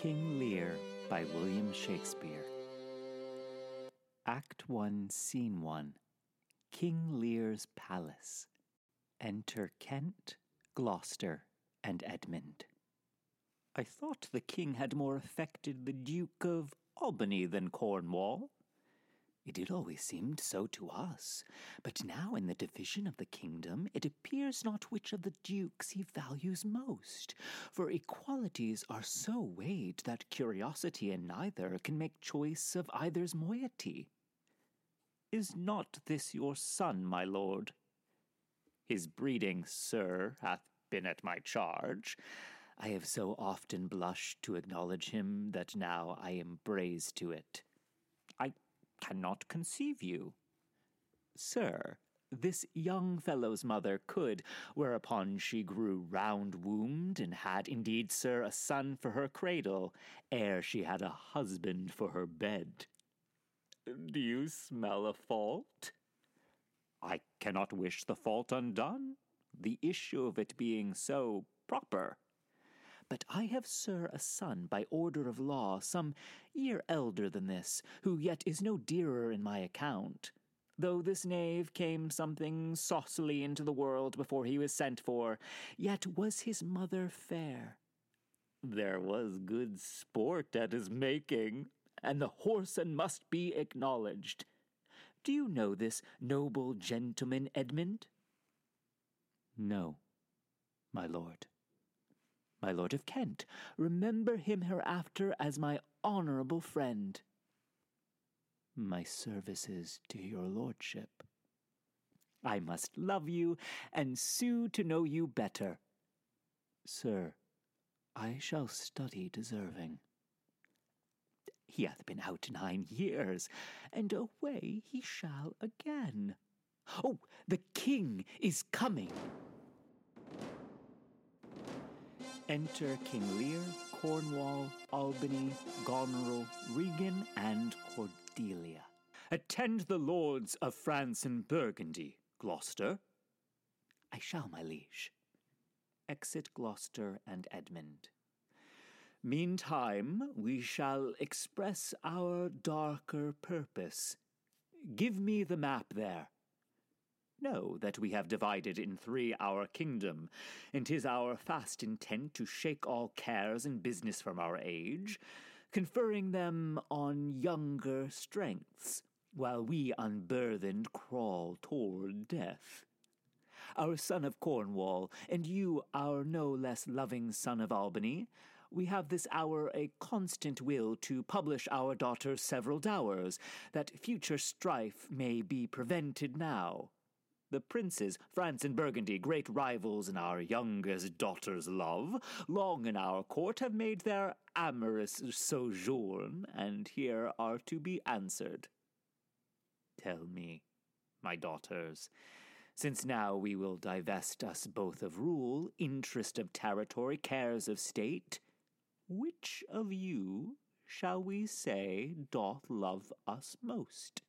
King Lear by William Shakespeare. Act 1, Scene 1 King Lear's Palace. Enter Kent, Gloucester, and Edmund. I thought the king had more affected the Duke of Albany than Cornwall. It always seemed so to us, but now in the division of the kingdom it appears not which of the dukes he values most, for equalities are so weighed that curiosity in neither can make choice of either's moiety. Is not this your son, my lord? His breeding, sir, hath been at my charge. I have so often blushed to acknowledge him that now I am brazen to it. Cannot conceive you. Sir, this young fellow's mother could, whereupon she grew round wombed, and had indeed, sir, a son for her cradle, ere she had a husband for her bed. Do you smell a fault? I cannot wish the fault undone, the issue of it being so proper. But I have, sir, a son by order of law, some year elder than this, who yet is no dearer in my account. Though this knave came something saucily into the world before he was sent for, yet was his mother fair. There was good sport at his making, and the whoreson must be acknowledged. Do you know this noble gentleman, Edmund? No, my lord my lord of Kent, remember him hereafter as my honourable friend. My services to your lordship. I must love you, and sue to know you better. Sir, I shall study deserving. He hath been out nine years, and away he shall again. Oh, the king is coming! Enter King Lear, Cornwall, Albany, Goneril, Regan, and Cordelia. Attend the lords of France and Burgundy, Gloucester. I shall, my liege. Exit Gloucester and Edmund. Meantime, we shall express our darker purpose. Give me the map there. Know that we have divided in three our kingdom, and 'tis our fast intent to shake all cares and business from our age, conferring them on younger strengths, while we unburthened crawl toward death. Our son of Cornwall, and you, our no less loving son of Albany, we have this hour a constant will to publish our daughter's several dowers, that future strife may be prevented now. The princes, France and Burgundy, great rivals in our youngest daughter's love, long in our court have made their amorous sojourn, and here are to be answered. Tell me, my daughters, since now we will divest us both of rule, interest of territory, cares of state, which of you shall we say doth love us most?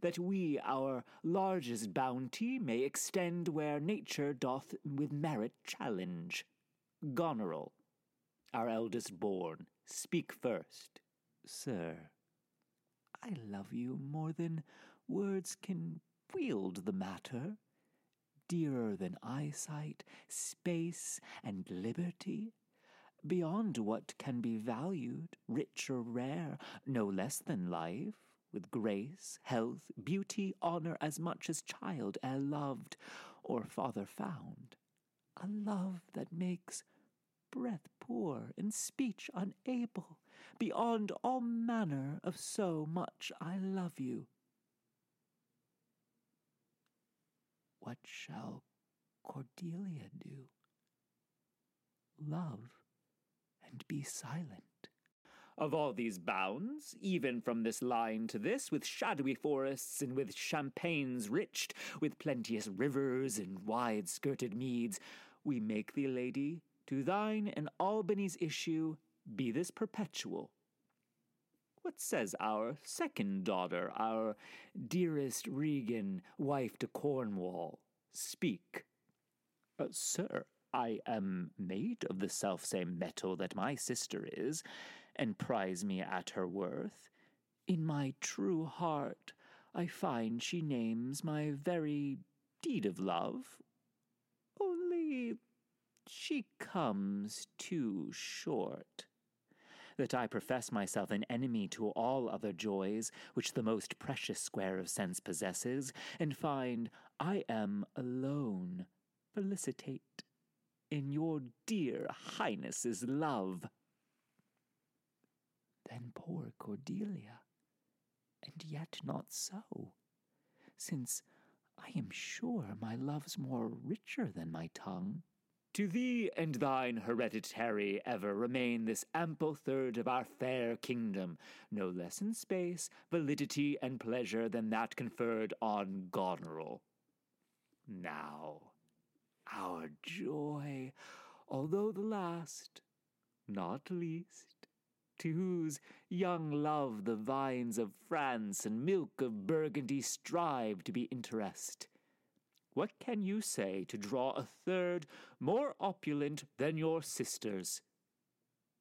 That we our largest bounty may extend where nature doth with merit challenge. Goneril, our eldest born, speak first. Sir, I love you more than words can wield the matter, dearer than eyesight, space, and liberty, beyond what can be valued, rich or rare, no less than life with grace, health, beauty, honour as much as child e'er loved or father found. A love that makes breath poor and speech unable, beyond all manner of so much I love you. What shall Cordelia do? Love and be silent of all these bounds, even from this line to this, with shadowy forests and with champaigns riched, with plenteous rivers and wide skirted meads, we make thee, lady, to thine and Albany's issue, be this perpetual. What says our second daughter, our dearest Regan, wife to Cornwall? Speak. Uh, sir, I am made of the selfsame metal that my sister is, and prize me at her worth, in my true heart I find she names my very deed of love. Only she comes too short. That I profess myself an enemy to all other joys which the most precious square of sense possesses, and find I am alone, felicitate, in your dear highness's love. Then poor Cordelia and yet not so, since I am sure my love's more richer than my tongue. To thee and thine hereditary ever remain this ample third of our fair kingdom, no less in space, validity, and pleasure than that conferred on Goneril. Now, our joy, although the last, not least, to whose young love the vines of France and milk of Burgundy strive to be interest. What can you say to draw a third more opulent than your sisters?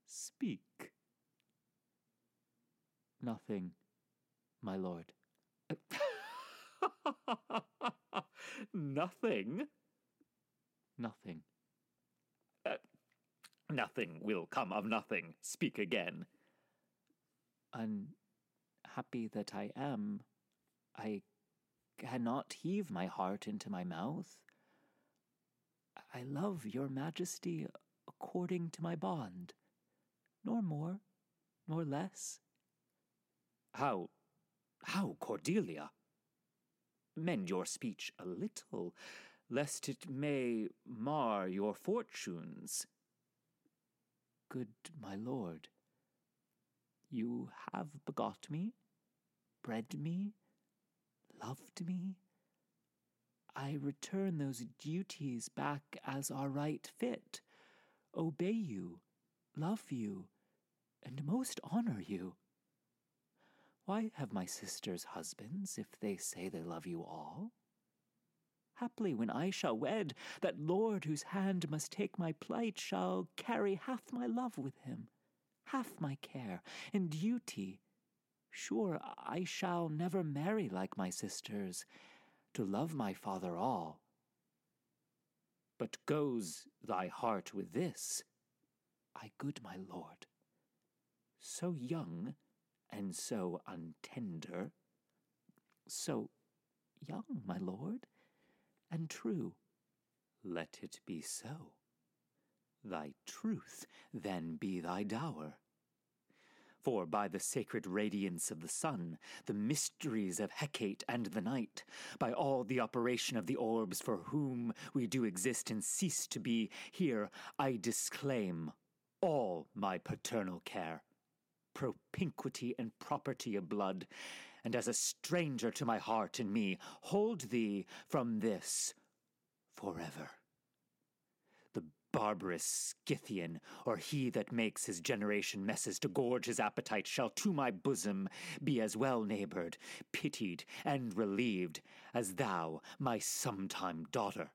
Speak. Nothing, my lord. Nothing? Nothing. Nothing will come of nothing. Speak again. Unhappy that I am, I cannot heave my heart into my mouth. I love your majesty according to my bond, nor more, nor less. How, how, Cordelia? Mend your speech a little, lest it may mar your fortunes good my lord. You have begot me, bred me, loved me. I return those duties back as are right fit, obey you, love you, and most honor you. Why have my sisters husbands if they say they love you all? Haply when Ay shall wed, that lord whose hand must take my plight shall carry half my love with him, half my care and duty. Sure, I shall never marry like my sisters, to love my father all. But goes thy heart with this, I good my lord, so young and so untender, so young, my lord, and true. Let it be so. Thy truth then be thy dower. For by the sacred radiance of the sun, the mysteries of Hecate and the night, by all the operation of the orbs for whom we do exist and cease to be, here I disclaim all my paternal care, propinquity and property of blood, and as a stranger to my heart and me, hold thee from this forever. The barbarous Scythian, or he that makes his generation messes to gorge his appetite, shall to my bosom be as well neighboured, pitied, and relieved as thou, my sometime daughter.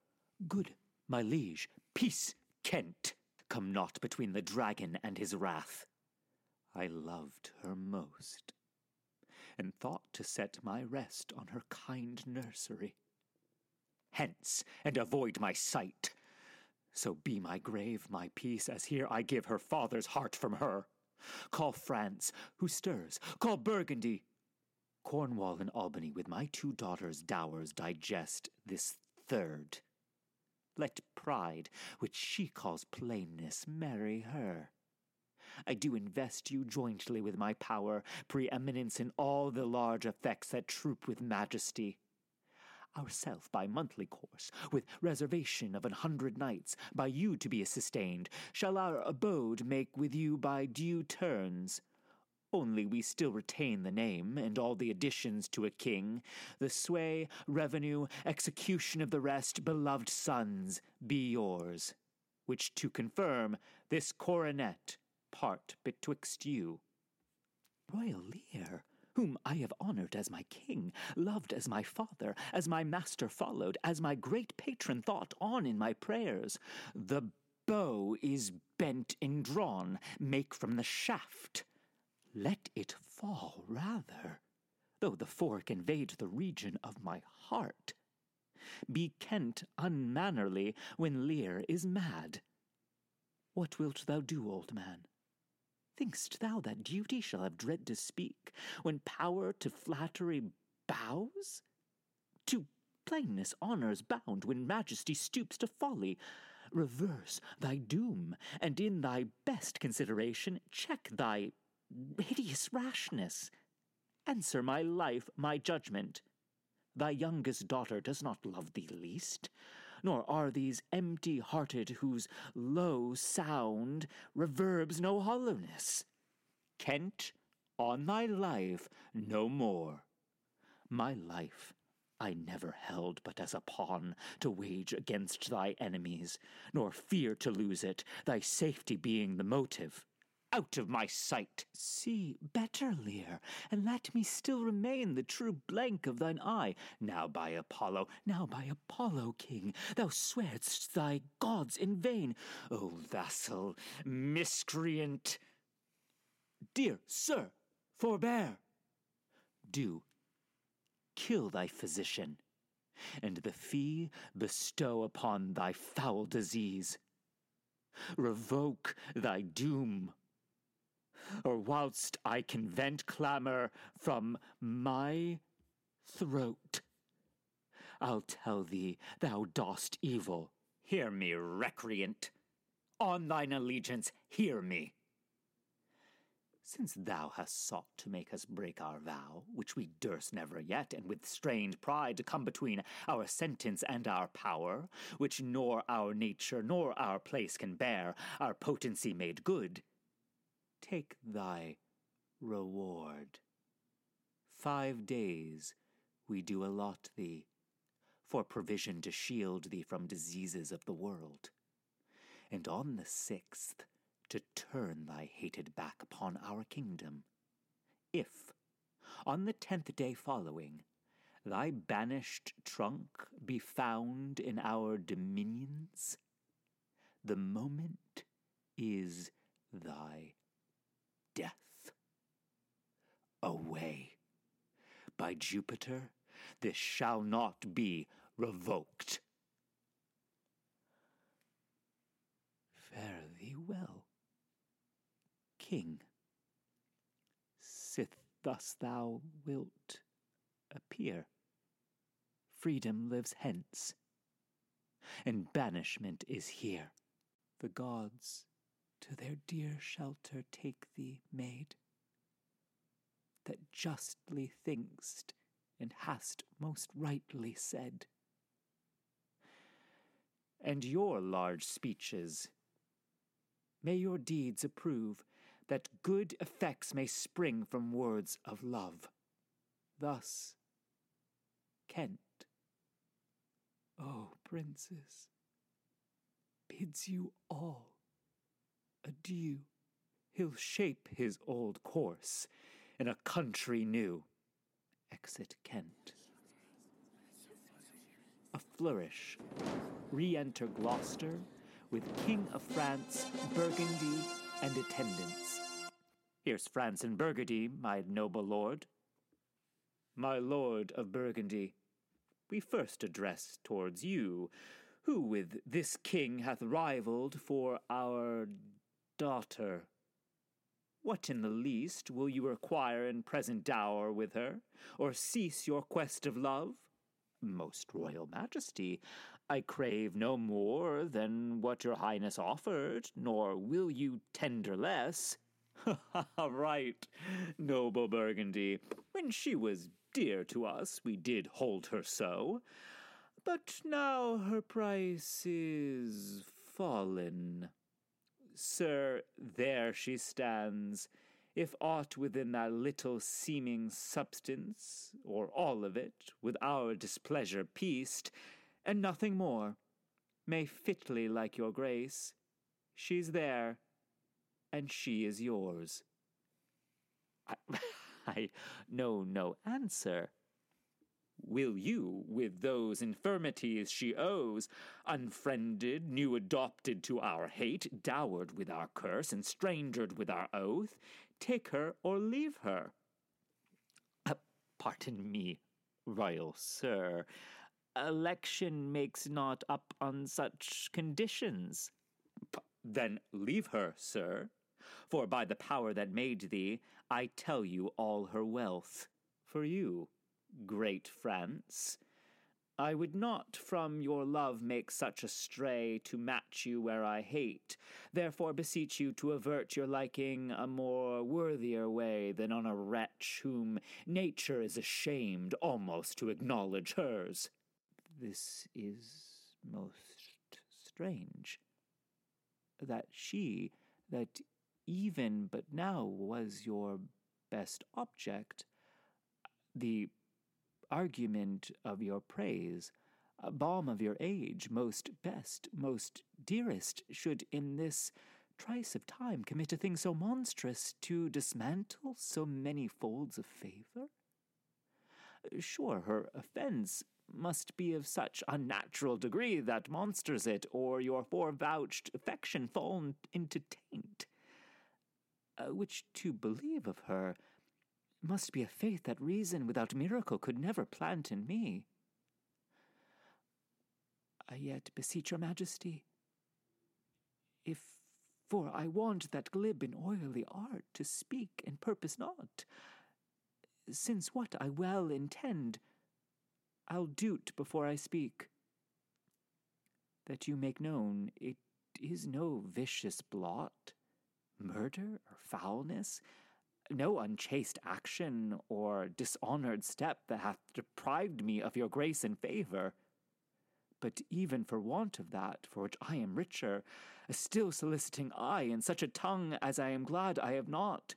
Good, my liege, peace, Kent, come not between the dragon and his wrath. I loved her most and thought to set my rest on her kind nursery. Hence, and avoid my sight. So be my grave my peace, as here I give her father's heart from her. Call France, who stirs, call Burgundy. Cornwall and Albany with my two daughters' dowers digest this third. Let pride, which she calls plainness, marry her. I do invest you jointly with my power, preeminence in all the large effects that troop with majesty. Ourself by monthly course, with reservation of an hundred nights, by you to be sustained, shall our abode make with you by due turns. Only we still retain the name and all the additions to a king, the sway, revenue, execution of the rest, beloved sons, be yours. Which to confirm, this coronet part betwixt you. Royal Lear, whom I have honored as my king, loved as my father, as my master followed, as my great patron thought on in my prayers. The bow is bent and drawn, make from the shaft. Let it fall rather, though the fork invade the region of my heart. Be Kent unmannerly when Lear is mad. What wilt thou do, old man? Think'st thou that duty shall have dread to speak, when power to flattery bows? To plainness honour's bound, when majesty stoops to folly. Reverse thy doom, and in thy best consideration check thy hideous rashness. Answer my life, my judgment. Thy youngest daughter does not love thee least nor are these empty hearted whose low sound reverbs no hollowness. Kent, on thy life, no more. My life I never held but as a pawn to wage against thy enemies, nor fear to lose it, thy safety being the motive out of my sight. See better, Lear, and let me still remain the true blank of thine eye. Now by Apollo, now by Apollo, king, thou swear'st thy gods in vain. O vassal, miscreant! Dear sir, forbear! Do kill thy physician, and the fee bestow upon thy foul disease. Revoke thy doom or whilst I can vent clamour from my throat, I'll tell thee thou dost evil. Hear me, recreant. On thine allegiance, hear me. Since thou hast sought to make us break our vow, which we durst never yet, and with strained pride to come between our sentence and our power, which nor our nature nor our place can bear, our potency made good, take thy reward. Five days we do allot thee, for provision to shield thee from diseases of the world, and on the sixth to turn thy hated back upon our kingdom. If, on the tenth day following, thy banished trunk be found in our dominions, the moment is thy death. Away! By Jupiter, this shall not be revoked. Fare thee well, King, sith thus thou wilt appear. Freedom lives hence, and banishment is here. The gods to their dear shelter take thee, maid, that justly think'st and hast most rightly said. And your large speeches, may your deeds approve, that good effects may spring from words of love. Thus, Kent, O oh, princes, bids you all adieu. He'll shape his old course in a country new. Exit Kent. A flourish. Re enter Gloucester with King of France, Burgundy, and attendants. Here's France and Burgundy, my noble lord. My lord of Burgundy, we first address towards you, who with this king hath rivaled for our daughter. What in the least will you require in present dower with her, or cease your quest of love? Most royal majesty, I crave no more than what your highness offered, nor will you tender less. right, noble Burgundy. When she was dear to us, we did hold her so. But now her price is fallen. Sir, there she stands, if aught within that little seeming substance, or all of it, with our displeasure pieced, and nothing more, may fitly like your grace. She's there, and she is yours. I, I know no answer. Will you, with those infirmities she owes, unfriended, new adopted to our hate, dowered with our curse, and strangered with our oath, take her or leave her? Uh, pardon me, royal sir. Election makes not up on such conditions. P- then leave her, sir. For by the power that made thee, I tell you all her wealth. For you, great France. I would not from your love make such a stray to match you where I hate. Therefore beseech you to avert your liking a more worthier way than on a wretch whom nature is ashamed almost to acknowledge hers. This is most strange. That she, that even but now was your best object, the argument of your praise, balm of your age, most best, most dearest, should in this trice of time commit a thing so monstrous to dismantle so many folds of favor? Sure, her offence must be of such unnatural degree that monsters it, or your forevouched affection fall into taint. Uh, which to believe of her must be a faith that reason without miracle could never plant in me. I yet beseech your majesty, if for I want that glib and oily art to speak and purpose not, since what I well intend, I'll do't before I speak. That you make known it is no vicious blot, murder or foulness, no unchaste action or dishonored step that hath deprived me of your grace and favor. But even for want of that, for which I am richer, still soliciting eye and such a tongue as I am glad I have not,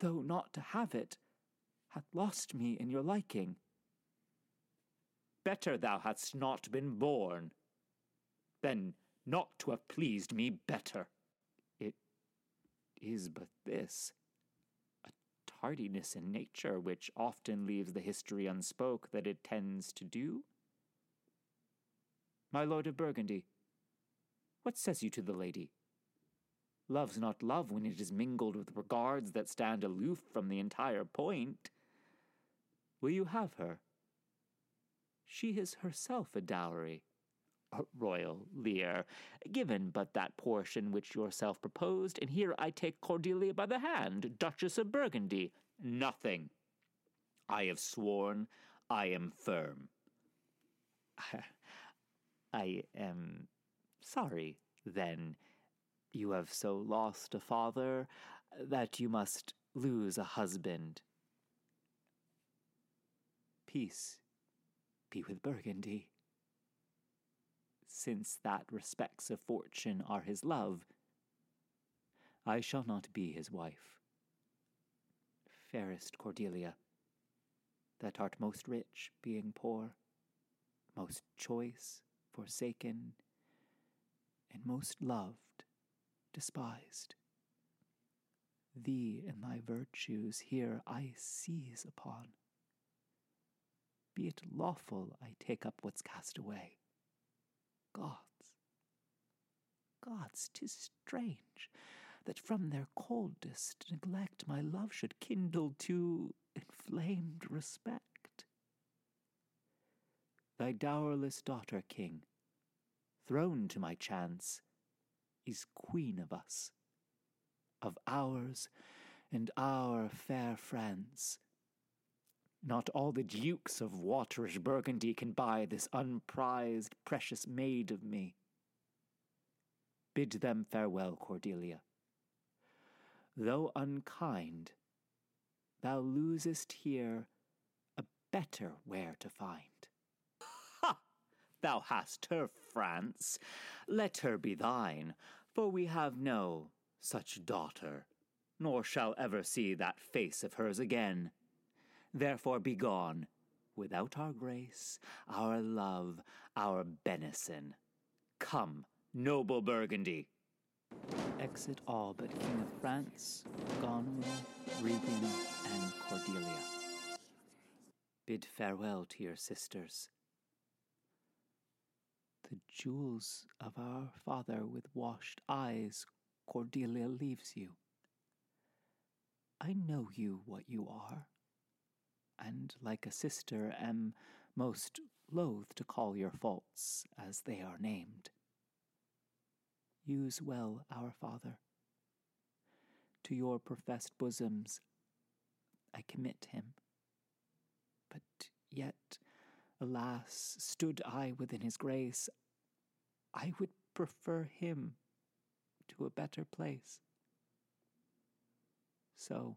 though not to have it, hath lost me in your liking. Better thou hadst not been born, than not to have pleased me better. It is but this tardiness in nature which often leaves the history unspoke that it tends to do? My lord of Burgundy, what says you to the lady? Love's not love when it is mingled with regards that stand aloof from the entire point. Will you have her? She is herself a dowry Uh, royal Lear, given but that portion which yourself proposed, and here I take Cordelia by the hand, Duchess of Burgundy. Nothing. I have sworn, I am firm. I am sorry, then, you have so lost a father that you must lose a husband. Peace be with Burgundy since that respects of fortune are his love, I shall not be his wife. Fairest Cordelia, that art most rich, being poor, most choice, forsaken, and most loved, despised. Thee and thy virtues here I seize upon. Be it lawful I take up what's cast away gods. Gods, tis strange that from their coldest neglect my love should kindle to inflamed respect. Thy dowerless daughter, king, thrown to my chance, is queen of us, of ours and our fair France. Not all the dukes of waterish Burgundy can buy this unprized, precious maid of me. Bid them farewell, Cordelia. Though unkind, thou losest here a better where to find. Ha! Thou hast her, France. Let her be thine, for we have no such daughter, nor shall ever see that face of hers again. Therefore be gone, without our grace, our love, our benison. Come, noble Burgundy. Exit all but King of France, Goneril, Regan, and Cordelia. Bid farewell to your sisters. The jewels of our father with washed eyes, Cordelia leaves you. I know you what you are, and like a sister am most loath to call your faults as they are named. Use well our Father. To your professed bosoms I commit him. But yet, alas, stood I within his grace, I would prefer him to a better place. So,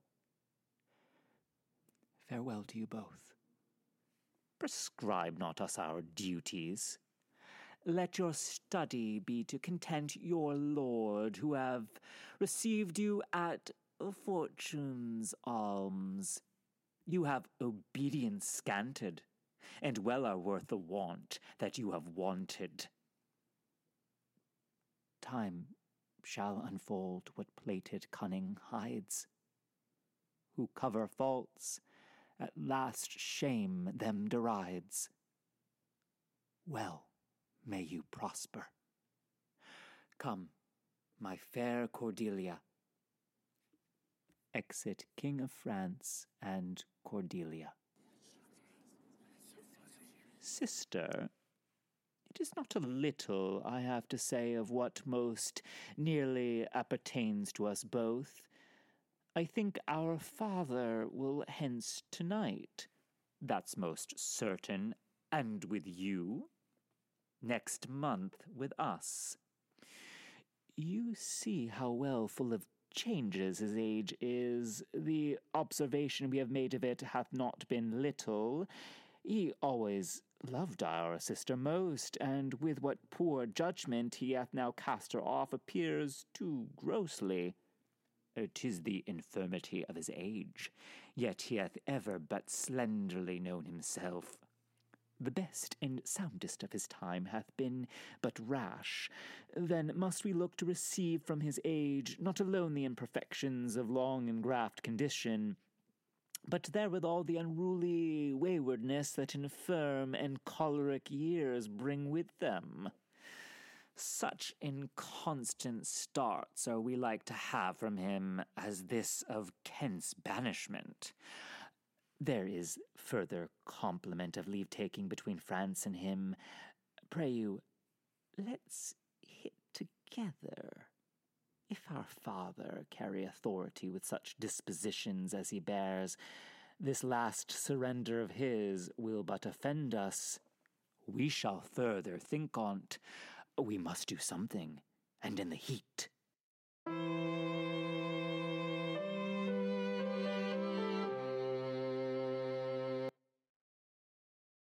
farewell to you both. Prescribe not us our duties. Let your study be to content your lord, who have received you at fortune's alms. You have obedience scanted, and well are worth the want that you have wanted. Time shall unfold what plated cunning hides. Who cover faults, at last shame them derides. Well may you prosper. Come, my fair Cordelia. Exit King of France and Cordelia. Sister, it is not a little I have to say of what most nearly appertains to us both. I think our father will hence tonight. That's most certain, and with you next month with us. You see how well full of changes his age is. The observation we have made of it hath not been little. He always loved our sister most, and with what poor judgment he hath now cast her off appears too grossly. Tis the infirmity of his age, yet he hath ever but slenderly known himself. The best and soundest of his time hath been but rash. Then must we look to receive from his age not alone the imperfections of long engraft condition, but therewithal the unruly waywardness that infirm and choleric years bring with them. Such inconstant starts are we like to have from him as this of Kent's banishment. There is further compliment of leave taking between France and him. Pray you, let's hit together. If our father carry authority with such dispositions as he bears, this last surrender of his will but offend us. We shall further think on't. We must do something, and in the heat.